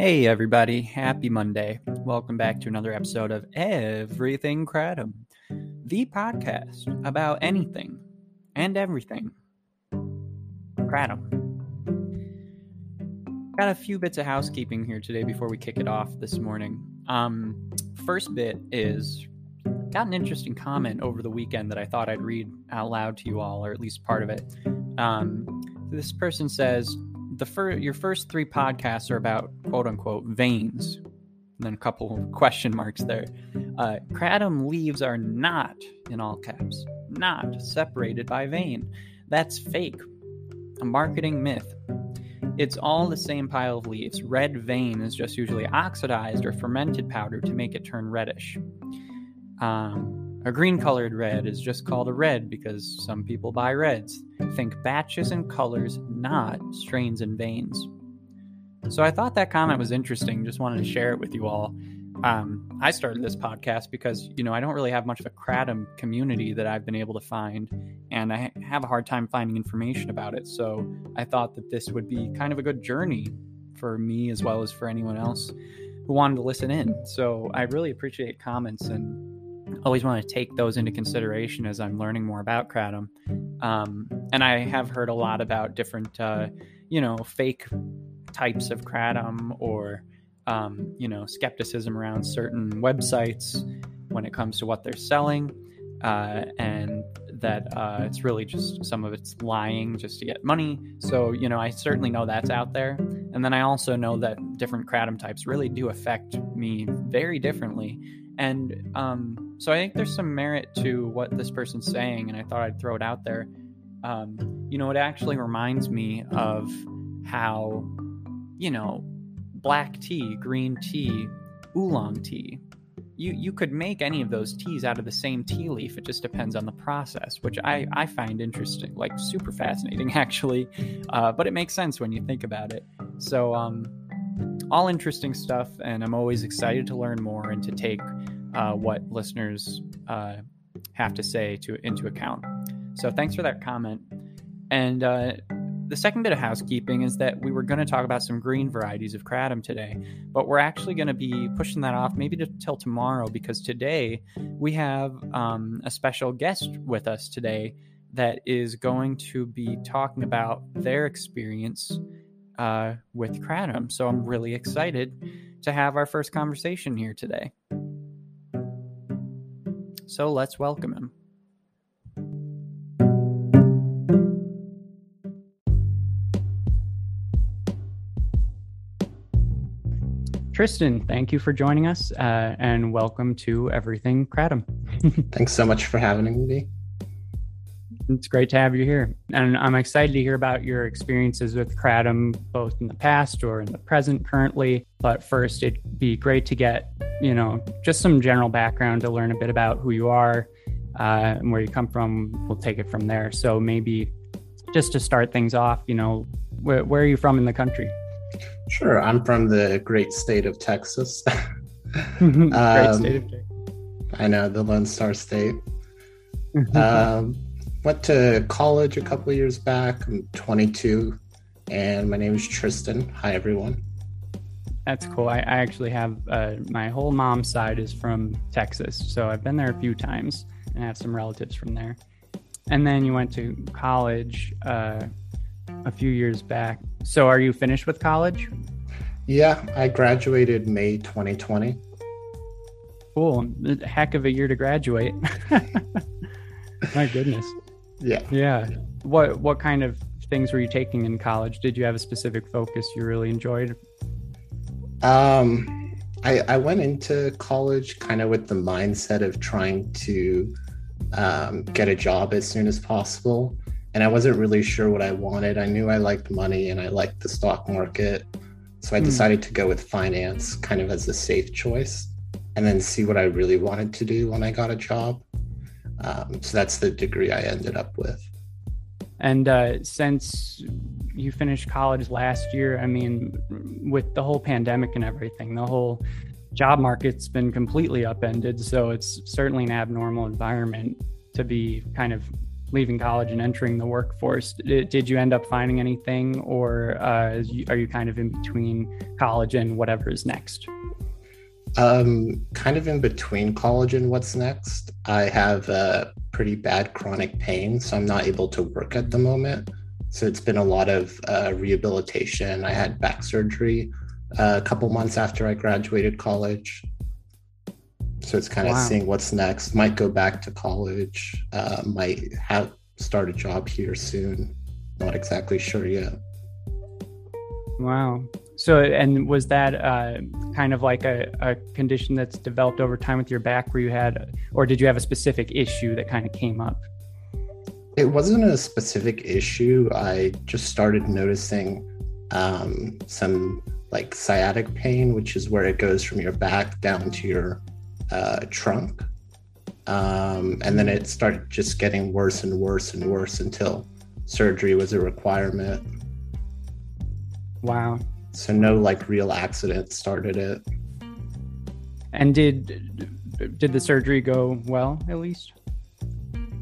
Hey, everybody. Happy Monday. Welcome back to another episode of Everything Kratom, the podcast about anything and everything. Kratom. Got a few bits of housekeeping here today before we kick it off this morning. Um, first bit is got an interesting comment over the weekend that I thought I'd read out loud to you all, or at least part of it. Um, this person says, the fir- your first three podcasts are about quote unquote veins. And then a couple question marks there. Uh, kratom leaves are not, in all caps, not separated by vein. That's fake. A marketing myth. It's all the same pile of leaves. Red vein is just usually oxidized or fermented powder to make it turn reddish. Um, a green colored red is just called a red because some people buy reds. Think batches and colors, not strains and veins. So I thought that comment was interesting. Just wanted to share it with you all. Um, I started this podcast because you know I don't really have much of a kratom community that I've been able to find, and I have a hard time finding information about it. So I thought that this would be kind of a good journey for me as well as for anyone else who wanted to listen in. So I really appreciate comments and always want to take those into consideration as I'm learning more about kratom. Um, and I have heard a lot about different, uh, you know, fake types of kratom or, um, you know, skepticism around certain websites when it comes to what they're selling. Uh, and that uh, it's really just some of it's lying just to get money. So, you know, I certainly know that's out there. And then I also know that different kratom types really do affect me very differently. And um, so I think there's some merit to what this person's saying, and I thought I'd throw it out there. Um, you know, it actually reminds me of how, you know, black tea, green tea, oolong tea, you you could make any of those teas out of the same tea leaf. It just depends on the process, which I I find interesting, like super fascinating actually. Uh, but it makes sense when you think about it. So um, all interesting stuff, and I'm always excited to learn more and to take uh, what listeners uh, have to say to into account. So thanks for that comment. And uh, the second bit of housekeeping is that we were going to talk about some green varieties of kratom today, but we're actually going to be pushing that off maybe till tomorrow because today we have um, a special guest with us today that is going to be talking about their experience uh, with kratom. So I'm really excited to have our first conversation here today. So let's welcome him. Tristan, thank you for joining us uh, and welcome to Everything Kratom. Thanks so much for having me. It's great to have you here. And I'm excited to hear about your experiences with Kratom, both in the past or in the present currently. But first, it'd be great to get, you know, just some general background to learn a bit about who you are uh, and where you come from. We'll take it from there. So maybe just to start things off, you know, where, where are you from in the country? Sure. I'm from the great state of Texas. great um, state of Texas. I know, the Lone Star State. um, went to college a couple years back. I'm 22, and my name is Tristan. Hi, everyone. That's cool. I, I actually have uh, my whole mom's side is from Texas, so I've been there a few times and I have some relatives from there. And then you went to college. Uh, a few years back. So, are you finished with college? Yeah, I graduated May 2020. Cool. Heck of a year to graduate. My goodness. Yeah. Yeah. What what kind of things were you taking in college? Did you have a specific focus you really enjoyed? Um I I went into college kind of with the mindset of trying to um, get a job as soon as possible and I wasn't really sure what I wanted. I knew I liked money and I liked the stock market. So I hmm. decided mm. to go with finance kind of as a safe choice and then see what I really wanted to do when I got a job. Um, so that's the degree I ended up with. And uh, since you finished college last year, I mean, with the whole pandemic and everything, the whole job market's been completely upended. So it's certainly an abnormal environment to be kind of leaving college and entering the workforce. Did, did you end up finding anything, or uh, are you kind of in between college and whatever is next? Um, kind of in between college and what's next. I have a pretty bad chronic pain, so I'm not able to work at the moment. So it's been a lot of uh, rehabilitation. I had back surgery uh, a couple months after I graduated college. So it's kind of wow. seeing what's next. Might go back to college. Uh, might have start a job here soon. Not exactly sure yet. Wow. So, and was that uh, kind of like a, a condition that's developed over time with your back where you had, or did you have a specific issue that kind of came up? It wasn't a specific issue. I just started noticing um, some like sciatic pain, which is where it goes from your back down to your uh, trunk. Um, and then it started just getting worse and worse and worse until surgery was a requirement. Wow. So no like real accident started it. And did did the surgery go well at least?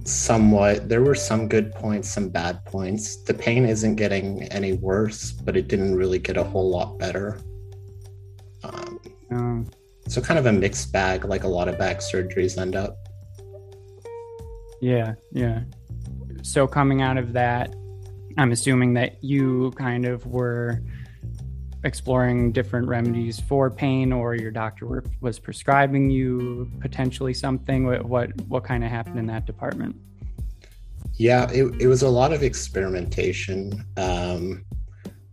Somewhat. There were some good points, some bad points. The pain isn't getting any worse, but it didn't really get a whole lot better. Um, oh. So kind of a mixed bag, like a lot of back surgeries end up. Yeah, yeah. So coming out of that, I'm assuming that you kind of were exploring different remedies for pain or your doctor were, was prescribing you potentially something. What what, what kind of happened in that department? Yeah it, it was a lot of experimentation um,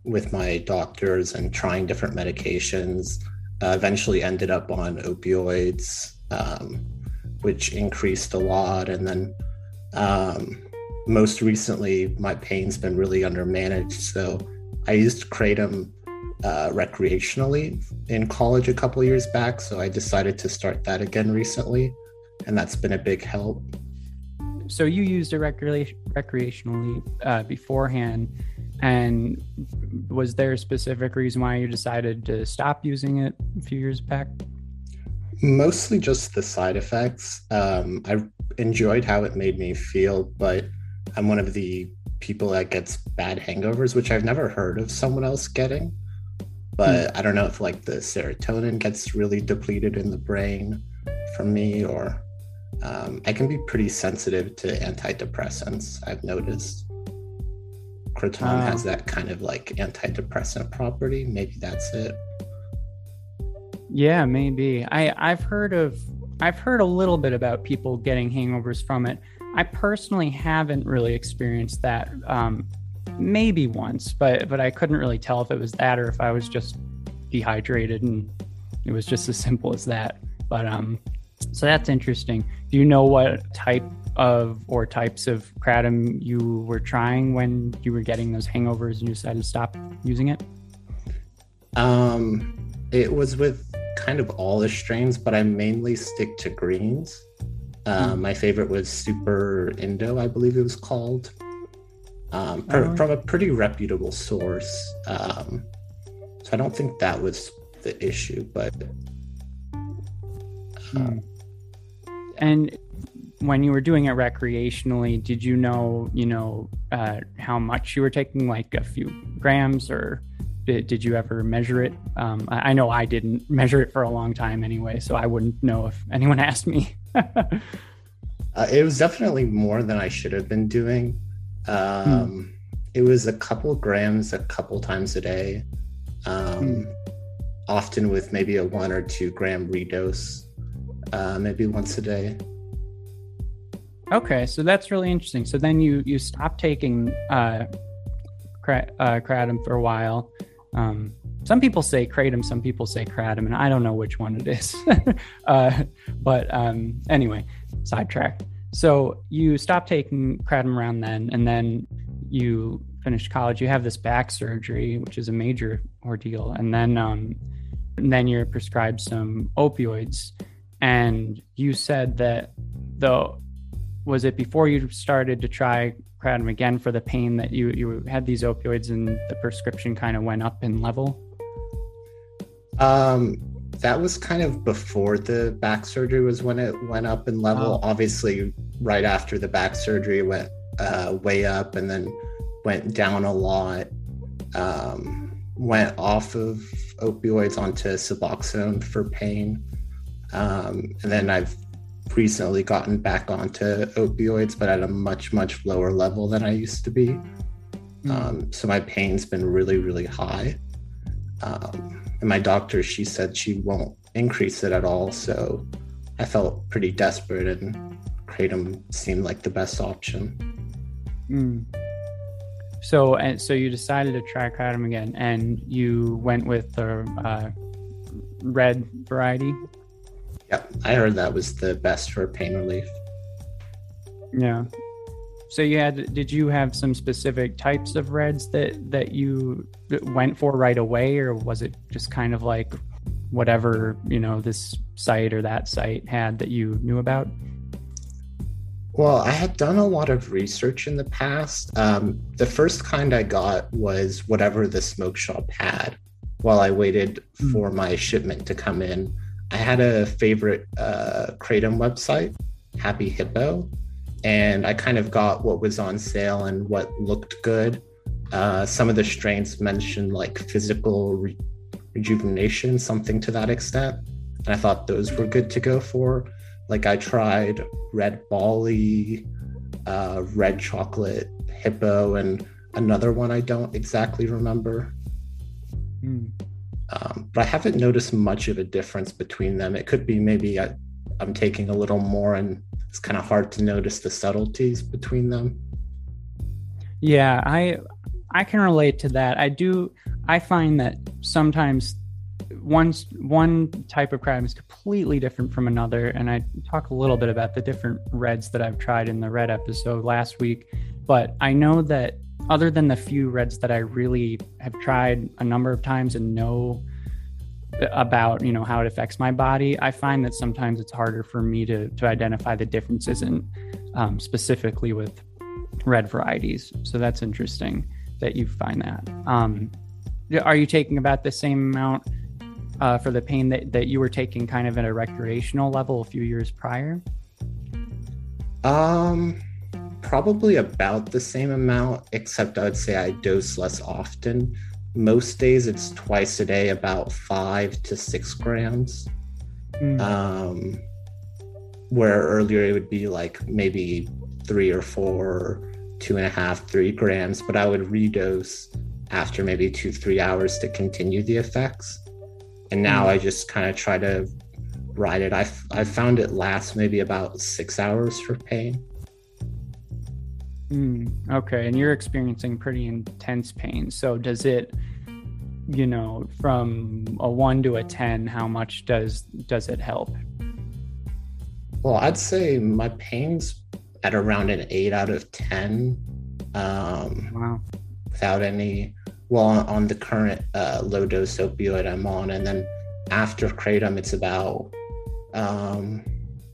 with my doctors and trying different medications. Uh, eventually ended up on opioids um, which increased a lot. And then um, most recently my pain's been really undermanaged. So i used kratom uh, recreationally in college a couple years back. So I decided to start that again recently, and that's been a big help. So you used it recre- recreationally uh, beforehand, and was there a specific reason why you decided to stop using it a few years back? Mostly just the side effects. Um, I enjoyed how it made me feel, but I'm one of the people that gets bad hangovers, which I've never heard of someone else getting but mm. I don't know if like the serotonin gets really depleted in the brain from me, or um, I can be pretty sensitive to antidepressants. I've noticed Kratom has that kind of like antidepressant property. Maybe that's it. Yeah, maybe. I I've heard of I've heard a little bit about people getting hangovers from it. I personally haven't really experienced that. Um, maybe once, but but I couldn't really tell if it was that or if I was just dehydrated and it was just as simple as that. But um, so that's interesting. Do you know what type of or types of kratom you were trying when you were getting those hangovers and you decided to stop using it? Um, it was with kind of all the strains, but I mainly stick to greens. Uh, mm. My favorite was Super Indo, I believe it was called um, oh. from a pretty reputable source. Um, so I don't think that was the issue, but. Um, and when you were doing it recreationally, did you know, you know, uh, how much you were taking, like a few grams, or did, did you ever measure it? Um, I, I, know I didn't measure it for a long time anyway, so I wouldn't know if anyone asked me. uh, it was definitely more than I should have been doing. Um, hmm. It was a couple grams a couple times a day, um, hmm. often with maybe a one or two gram redose, uh, maybe once a day. Okay, so that's really interesting. So then you you stop taking uh, cra- uh, kratom for a while. Um, some people say kratom, some people say kratom, and I don't know which one it is. uh, but um, anyway, sidetrack. So you stopped taking kratom around then, and then you finished college. You have this back surgery, which is a major ordeal, and then um, and then you're prescribed some opioids. And you said that though was it before you started to try kratom again for the pain that you you had these opioids and the prescription kind of went up in level? Um, that was kind of before the back surgery was when it went up in level. Oh. Obviously, right after the back surgery, went uh, way up and then went down a lot. Um, went off of opioids onto Suboxone for pain. Um, and then I've recently gotten back onto opioids, but at a much, much lower level than I used to be. Mm. Um, so my pain's been really, really high. Um, and my doctor, she said she won't increase it at all. So I felt pretty desperate, and kratom seemed like the best option. Mm. So, and so you decided to try kratom again, and you went with the uh, red variety. Yep, I heard that was the best for pain relief. Yeah. So you had did you have some specific types of reds that that you went for right away or was it just kind of like whatever, you know, this site or that site had that you knew about? Well, I had done a lot of research in the past. Um, the first kind I got was whatever the smoke shop had while I waited mm. for my shipment to come in. I had a favorite uh, Kratom website, Happy Hippo, and I kind of got what was on sale and what looked good. Uh, some of the strains mentioned like physical re- rejuvenation, something to that extent. And I thought those were good to go for. Like I tried red Bali, uh, red chocolate hippo, and another one I don't exactly remember. Mm. Um, but I haven't noticed much of a difference between them. It could be maybe I, I'm taking a little more, and it's kind of hard to notice the subtleties between them. Yeah, I I can relate to that. I do. I find that sometimes one one type of kratom is completely different from another, and I talk a little bit about the different reds that I've tried in the red episode last week. But I know that other than the few reds that I really have tried a number of times and know about you know how it affects my body i find that sometimes it's harder for me to to identify the differences in um, specifically with red varieties so that's interesting that you find that um, are you taking about the same amount uh, for the pain that, that you were taking kind of at a recreational level a few years prior um probably about the same amount, except I would say I dose less often. Most days it's twice a day, about five to six grams. Mm. Um, where earlier it would be like maybe three or four, two and a half, three grams, but I would redose after maybe two, three hours to continue the effects. And now mm. I just kind of try to ride it. I, I found it lasts maybe about six hours for pain. Mm, okay, and you're experiencing pretty intense pain. So does it, you know, from a one to a ten, how much does does it help? Well, I'd say my pain's at around an eight out of ten. Um, wow. Without any, well, on, on the current uh, low dose opioid I'm on, and then after kratom, it's about um,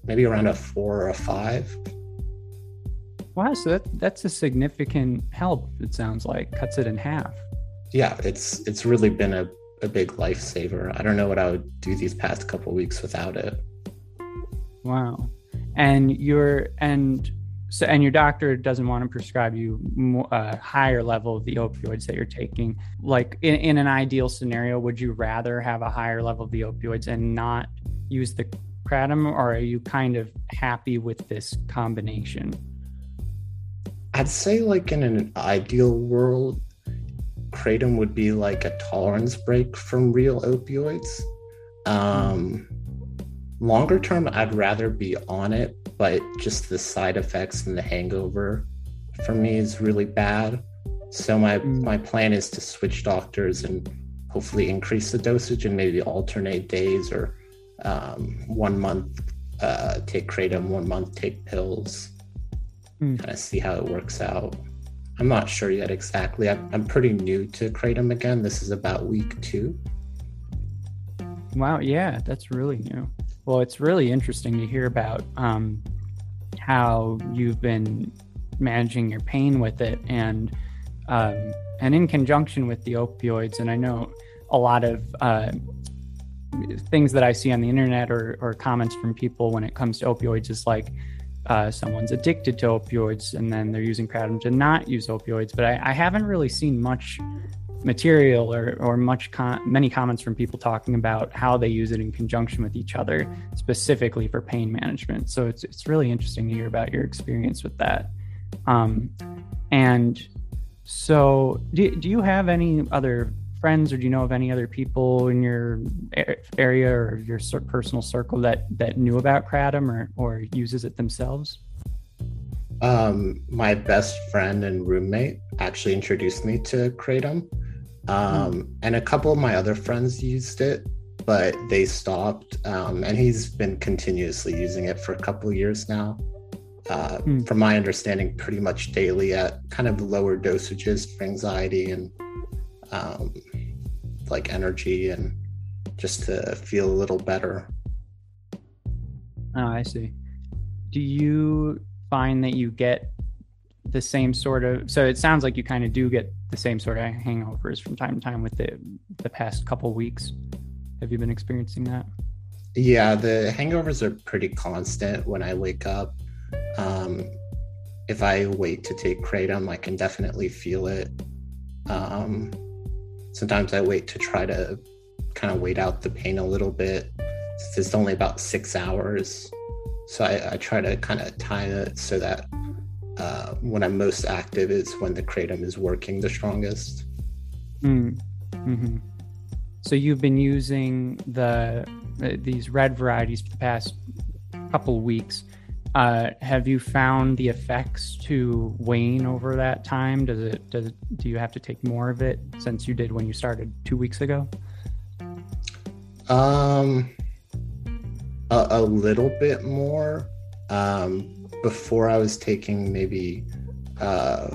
maybe around a four or a five. Wow, so that that's a significant help. It sounds like cuts it in half. Yeah, it's it's really been a, a big lifesaver. I don't know what I would do these past couple weeks without it. Wow, and your and so and your doctor doesn't want to prescribe you a uh, higher level of the opioids that you're taking. Like in, in an ideal scenario, would you rather have a higher level of the opioids and not use the kratom, or are you kind of happy with this combination? I'd say like in an ideal world, kratom would be like a tolerance break from real opioids. Um, longer term, I'd rather be on it, but just the side effects and the hangover for me is really bad. So my mm. my plan is to switch doctors and hopefully increase the dosage and maybe alternate days or um, one month uh, take kratom, one month take pills mm. kind of see how it works out. I'm not sure yet exactly. I'm, I'm pretty new to Kratom again. This is about week two. Wow, yeah, that's really new. Well, it's really interesting to hear about um, how you've been managing your pain with it, and um, and in conjunction with the opioids. And I know a lot of uh, things that I see on the internet or, or comments from people when it comes to opioids is like uh, someone's addicted to opioids and then they're using kratom to not use opioids. But I, I haven't really seen much material or, or much many comments from people talking about how they use it in conjunction with each other specifically for pain management. So it's, it's really interesting to hear about your experience with that. Um, and so do, do you have any other friends or do you know of any other people in your area or your personal circle that that knew about kratom or, or uses it themselves? Um, my best friend and roommate actually introduced me to kratom um. And a couple of my other friends used it, but they stopped. Um, and he's been continuously using it for a couple of years now. Uh, mm. From my understanding, pretty much daily at kind of lower dosages for anxiety and um, like energy and just to feel a little better. Oh, I see. Do you find that you get the same sort of so it sounds like you kind of do get the same sort of hangovers from time to time with the the past couple weeks. Have you been experiencing that? Yeah the hangovers are pretty constant when i wake up. Um if i wait to take kratom i can definitely feel it. Um sometimes i wait to try to kind of wait out the pain a little bit. It's only about six hours. So I, I try to kind of time it so that uh, when I'm most active is when the kratom is working the strongest. Mm. Mm-hmm. So you've been using the uh, these red varieties for the past couple weeks. Uh, have you found the effects to wane over that time? Does it does it, do you have to take more of it since you did when you started two weeks ago? Um, a, a little bit more. Um, before I was taking maybe uh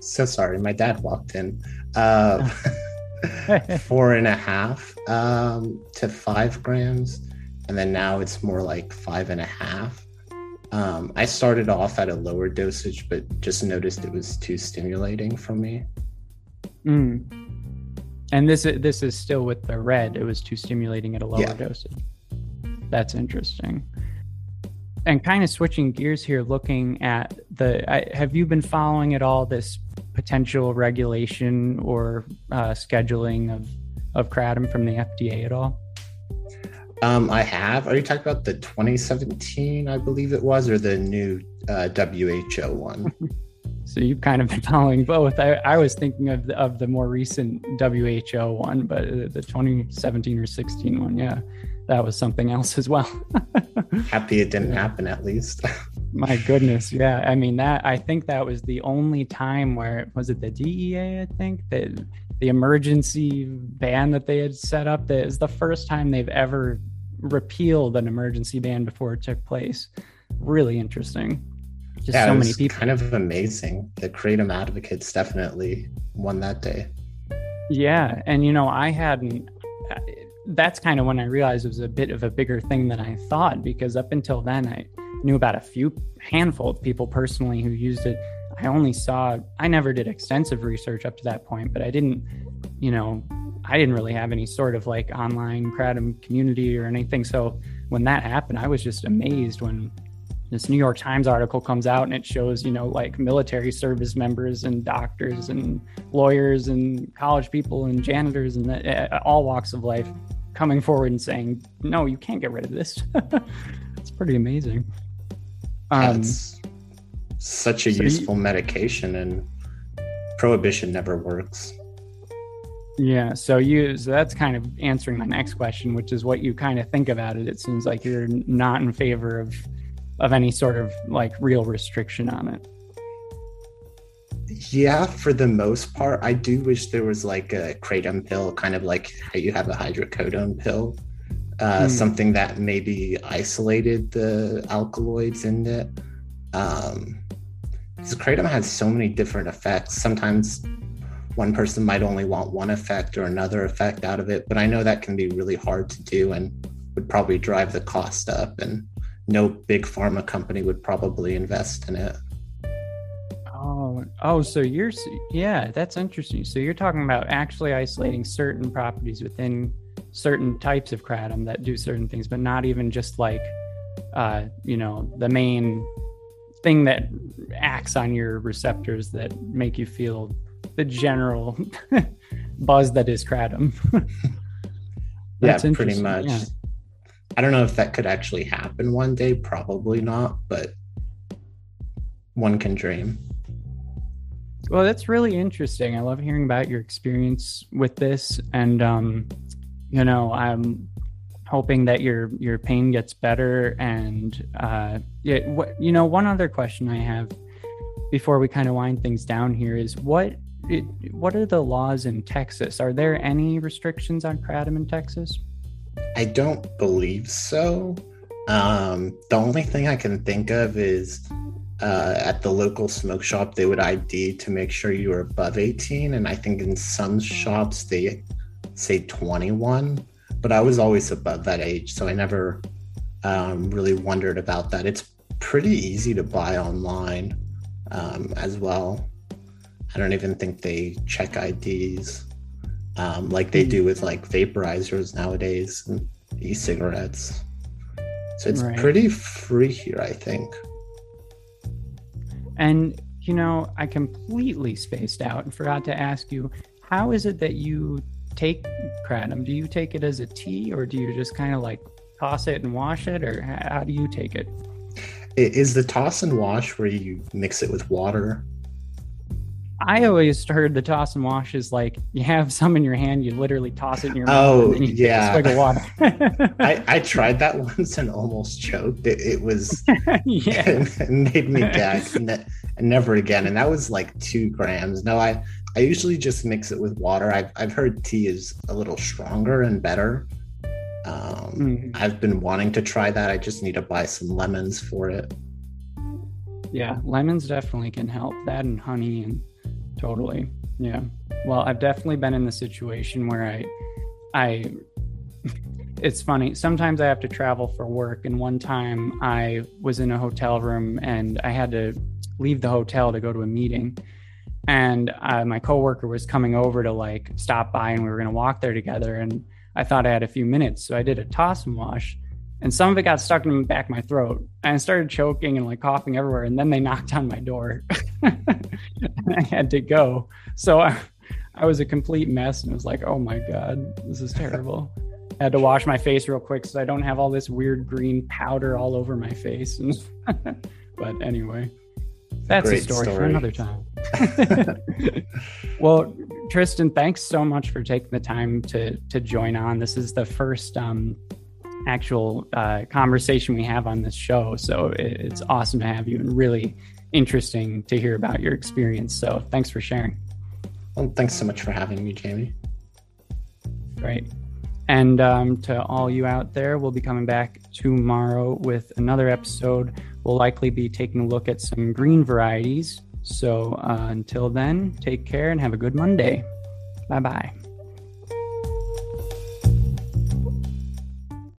so sorry, my dad walked in. Uh four and a half um to five grams. And then now it's more like five and a half. Um, I started off at a lower dosage, but just noticed it was too stimulating for me. Mm. And this this is still with the red. It was too stimulating at a lower yeah. dosage. That's interesting and kind of switching gears here, looking at the, I, have you been following at all this potential regulation or uh, scheduling of of kratom from the FDA at all? Um, I have. Are you talking about the 2017, I believe it was, or the new uh, WHO one? so you've kind of been following both. I, I was thinking of the, of the more recent WHO one, but the 2017 or 16 one, yeah that was something else as well. Happy it didn't happen at least. My goodness, yeah. I mean that I think that was the only time where was it the DEA, I think, that the emergency ban that they had set up that is the first time they've ever repealed an emergency ban before it took place. Really interesting. Just yeah, so many people. Kind of amazing. The Kratom advocates definitely won that day. Yeah, and you know, I hadn't that's kind of when I realized it was a bit of a bigger thing than I thought because up until then I knew about a few handful of people personally who used it. I only saw I never did extensive research up to that point, but I didn't, you know, I didn't really have any sort of like online kratom community or anything. So when that happened, I was just amazed when this New York Times article comes out and it shows, you know, like military service members and doctors and lawyers and college people and janitors and the, uh, all walks of life coming forward and saying, "No, you can't get rid of this." it's pretty amazing. Um, such a so useful you, medication, and prohibition never works. Yeah, so you so that's kind of answering my next question, which is what you kind of think about it. It seems like you're not in favor of of any sort of like real restriction on it. Yeah, for the most part, I do wish there was like a kratom pill, kind of like how you have a hydrocodone pill, uh, mm. something that maybe isolated the alkaloids in it. Um, because kratom has so many different effects. Sometimes one person might only want one effect or another effect out of it, but I know that can be really hard to do and would probably drive the cost up. And no big pharma company would probably invest in it. Oh, oh, so you're yeah, that's interesting. So you're talking about actually isolating certain properties within certain types of kratom that do certain things, but not even just like uh, you know, the main thing that acts on your receptors that make you feel the general buzz that is kratom. yeah, pretty much. Yeah. I don't know if that could actually happen one day. Probably not, but one can dream. Well, that's really interesting. I love hearing about your experience with this, and um, you know, I'm hoping that your your pain gets better. And uh, yeah, what you know, one other question I have before we kind of wind things down here is what it, what are the laws in Texas? Are there any restrictions on kratom in Texas? I don't believe so. Um, the only thing I can think of is uh, at the local smoke shop, they would ID to make sure you were above 18. And I think in some shops, they say 21, but I was always above that age. So I never um, really wondered about that. It's pretty easy to buy online um, as well. I don't even think they check IDs um, like they do with like vaporizers nowadays and e-cigarettes. So it's right. pretty free here, I think. And you know, I completely spaced out and forgot to ask you, how is it that you take kratom? Do you take it as a tea, or do you just kind of like toss it and wash it, or how do you take it? Is the toss and wash where you mix it with water I always heard the toss and wash is like you have some in your hand, you literally toss it in your oh, mouth. Oh, yeah. swig of water. I, I tried that once and almost choked. It, it was, yeah, it made me gag. Ne- never again. And that was like two grams. No, I, I usually just mix it with water. I've, I've heard tea is a little stronger and better. Um, mm. I've been wanting to try that. I just need to buy some lemons for it. Yeah, lemons definitely can help. That and honey and Totally. Yeah. Well, I've definitely been in the situation where I, I, it's funny. Sometimes I have to travel for work. And one time I was in a hotel room and I had to leave the hotel to go to a meeting. And uh, my coworker was coming over to like stop by and we were going to walk there together. And I thought I had a few minutes. So I did a toss and wash and some of it got stuck in the back of my throat. And i started choking and like coughing everywhere and then they knocked on my door. And i had to go. So I, I was a complete mess and it was like oh my god this is terrible. I had to wash my face real quick so i don't have all this weird green powder all over my face. And but anyway that's Great a story, story. for another time. Well tristan thanks so much for taking the time to to join on. This is the first um actual uh, conversation we have on this show. So it, it's awesome to have you and really interesting to hear about your experience. So thanks for sharing. Well, thanks so much for having me, Jamie. Great. And um, to all you out there, we'll be coming back tomorrow with another episode. We'll likely be taking a look at some green varieties. So uh, until then, take care and have a good Monday. Bye bye.